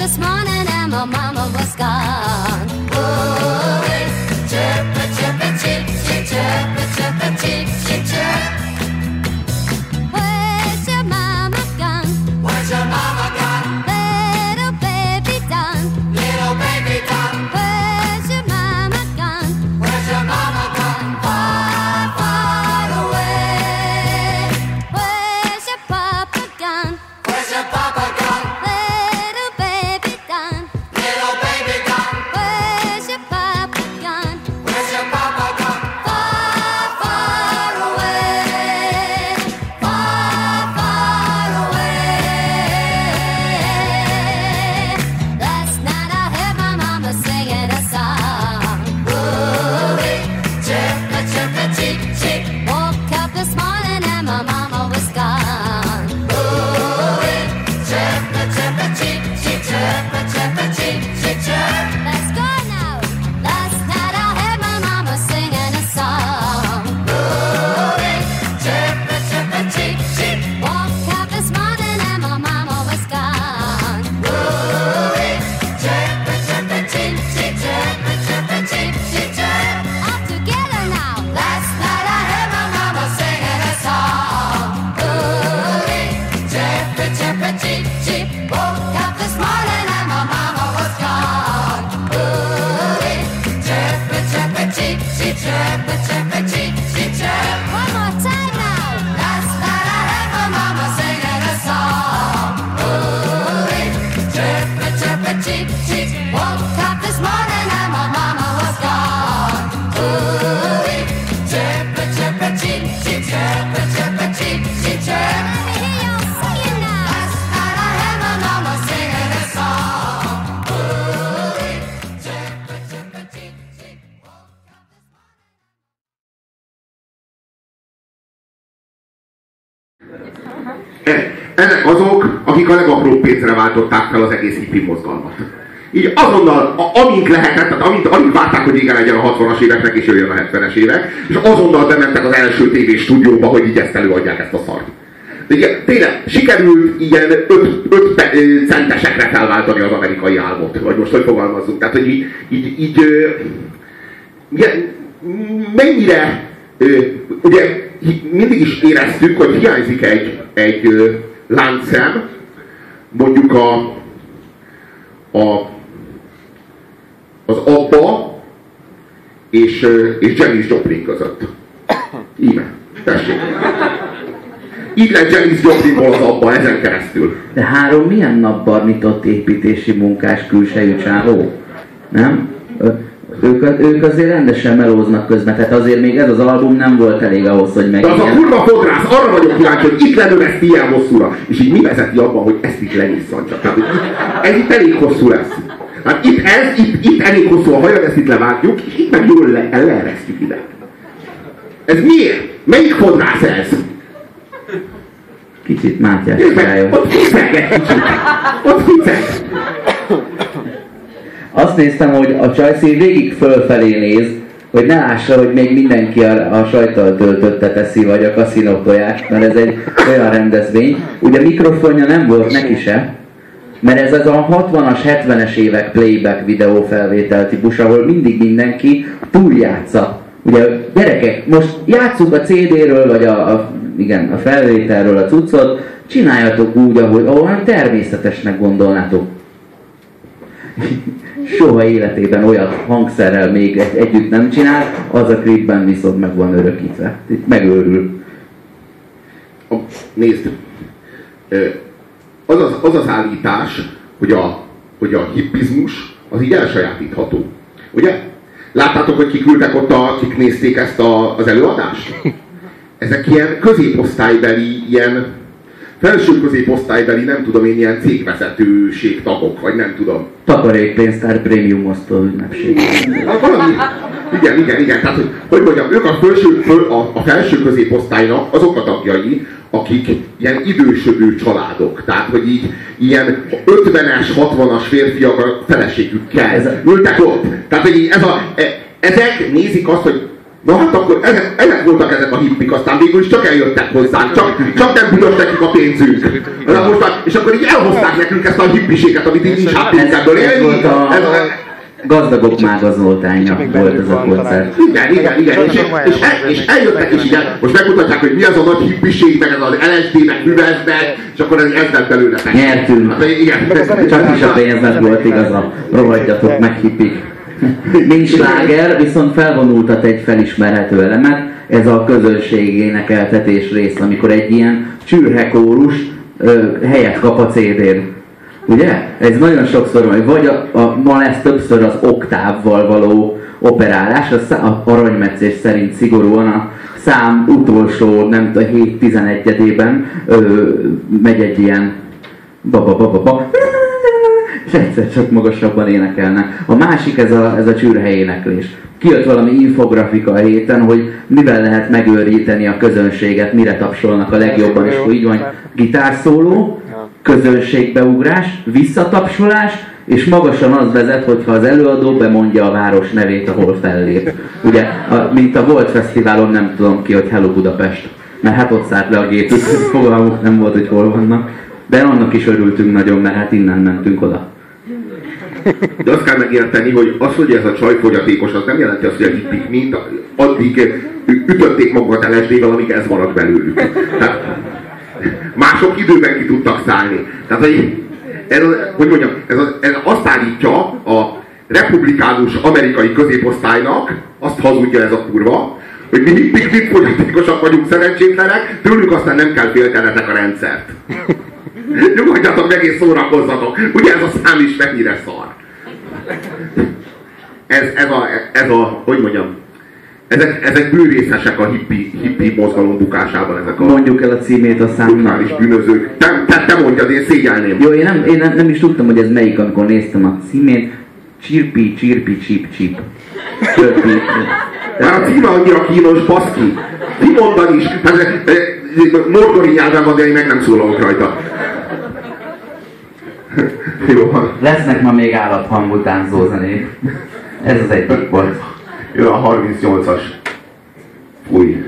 this morning and my mama was Ezek azok, akik a legapróbb pénzre váltották fel az egész hippi mozgalmat. Így azonnal, a, amint lehetett, tehát amint, amint várták, hogy vége legyen a 60-as éveknek, és jöjjön a 70-es évek, és azonnal bementek az első tévés stúdióba, hogy így ezt előadják ezt a szart. De igen, tényleg, sikerült ilyen 5 centesekre felváltani az amerikai álmot, vagy most hogy fogalmazzunk. Tehát, hogy így, így, így igen, mennyire, ugye mindig is éreztük, hogy hiányzik egy, egy láncszem, mondjuk a, a, az Abba és, és Janis Joplin között. Íme, tessék. Így lett Janis Joplinból az Abba ezen keresztül. De három milyen napban nyitott építési munkás külsejű csávó? Nem? Ők, ők azért rendesen melóznak közben, tehát azért még ez az album nem volt elég ahhoz, hogy meg. De az a kurva fodrász, arra vagyok kíváncsi, hogy itt lenöveszti ilyen hosszúra. És így mi vezeti abban, hogy ezt itt lenyisszantsa. Tehát, ez itt elég hosszú lesz. Hát itt ez, itt, itt elég hosszú a hajad, ezt itt levágjuk, és itt meg jól le, leeresztjük ide. Ez miért? Melyik fodrász ez? Kicsit Mátyás Ott ficeg egy kicsit. Ott ficeg. Azt néztem, hogy a csajszín végig fölfelé néz, hogy ne lássa, hogy még mindenki a, a sajtal töltötte teszi, vagy a kaszinó tojás, mert ez egy olyan rendezvény. Ugye mikrofonja nem volt neki se, mert ez az a 60-as, 70-es évek playback videófelvétel típus, ahol mindig mindenki túljátsza. Ugye gyerekek, most játsszuk a CD-ről, vagy a, a, igen, a felvételről a cuccot, csináljatok úgy, ahogy, ahol természetesnek gondolnátok soha életében olyan hangszerrel még együtt nem csinál, az a klipben viszont meg van örökítve. Itt megőrül. Nézd, az az, az, az állítás, hogy a, hogy a hippizmus az így elsajátítható. Ugye? Láttátok, hogy kik ültek ott, akik nézték ezt a, az előadást? Ezek ilyen középosztálybeli, ilyen felső középosztálybeli, nem tudom én, ilyen cégvezetőség tagok, vagy nem tudom. Takarékpénztár prémium osztó ünnepség. Hát valami, igen, igen, igen. Tehát, hogy, hogy mondjam, ők a, felső, a, a felső középosztálynak azok a tagjai, akik ilyen idősödő családok. Tehát, hogy így ilyen 50-es, 60-as férfiak a feleségükkel ültek ott. Tehát, hogy így ez a, e, ezek nézik azt, hogy Na hát akkor ezek, ezek voltak ezek a hippik, aztán végül is csak eljöttek hozzánk, csak, csak nem büdött nekik a pénzünk. Na most és akkor így elhozták nekünk ezt a hippiséget, amit így nincs hát pénzemből élni. Ez, gazdagok mágazoltánya volt ez a koncert. Igen, igen, igen. És, és, és eljöttek, és igen, most megmutatják, hogy mi az a nagy hippiség, meg ez az LSD, meg műveznek, és akkor ez, ez lett belőle. Nyertünk. Hát, igen. Csak is a pénznek volt igaza. Rohadjatok meg hippik. Mint sláger, viszont felvonultat egy felismerhető elemet, ez a közönségének eltetés rész, amikor egy ilyen csürhekórus helyet kap a CD-n. Ugye? Ez nagyon sokszor van, vagy a, a, ma lesz többször az oktávval való operálás, a, a aranymetszés szerint szigorúan a szám utolsó, nem tudom, 7-11-edében megy egy ilyen ba ba ba ba ba és egyszer csak magasabban énekelnek. A másik ez a, ez a csürhely éneklés. Kijött valami infografika a héten, hogy mivel lehet megőríteni a közönséget, mire tapsolnak a legjobban, és hogy így van gitárszóló, közönségbeugrás, visszatapsolás, és magasan az vezet, hogyha az előadó bemondja a város nevét, ahol fellép. Ugye, a, mint a Volt Fesztiválon nem tudom ki, hogy Hello Budapest. Mert hát ott szállt le a gépük, fogalmuk nem volt, hogy hol vannak. De annak is örültünk nagyon, mert hát innen mentünk oda. De azt kell megérteni, hogy az, hogy ez a csaj fogyatékos, az nem jelenti azt, hogy a hippik mind addig ütötték magukat LSD-vel, amíg ez maradt belőlük. Tehát mások időben ki tudtak szállni. Tehát, hogy, ez, hogy mondjam, ez, ez azt állítja a republikánus amerikai középosztálynak, azt hazudja ez a kurva, hogy mi hippik, mit fogyatékosak vagyunk, szerencsétlenek, tőlük aztán nem kell féltenetek a rendszert. Nyugodjatok meg és szórakozzatok. Ugye ez a szám is mennyire szar. ez, ez, a, ez a, hogy mondjam, ezek, ezek bőrészesek a hippi, hippi mozgalom bukásában, ezek a Mondjuk el a címét a számnak. brutális bűnözők. Te, te, te mondjad, én szégyelném. Jó, én nem, én nem, nem is tudtam, hogy ez melyik, amikor néztem a címét. Csirpi, csirpi, csip, csip. Csirpi. Már a címe annyira kínos, baszki. Kimondani is, morgori nyelven van, de én meg nem szólalok rajta. Jó. Lesznek ma még állathangú tánzózenék. Ez az egyik volt. 以后好好跟学生相处，会。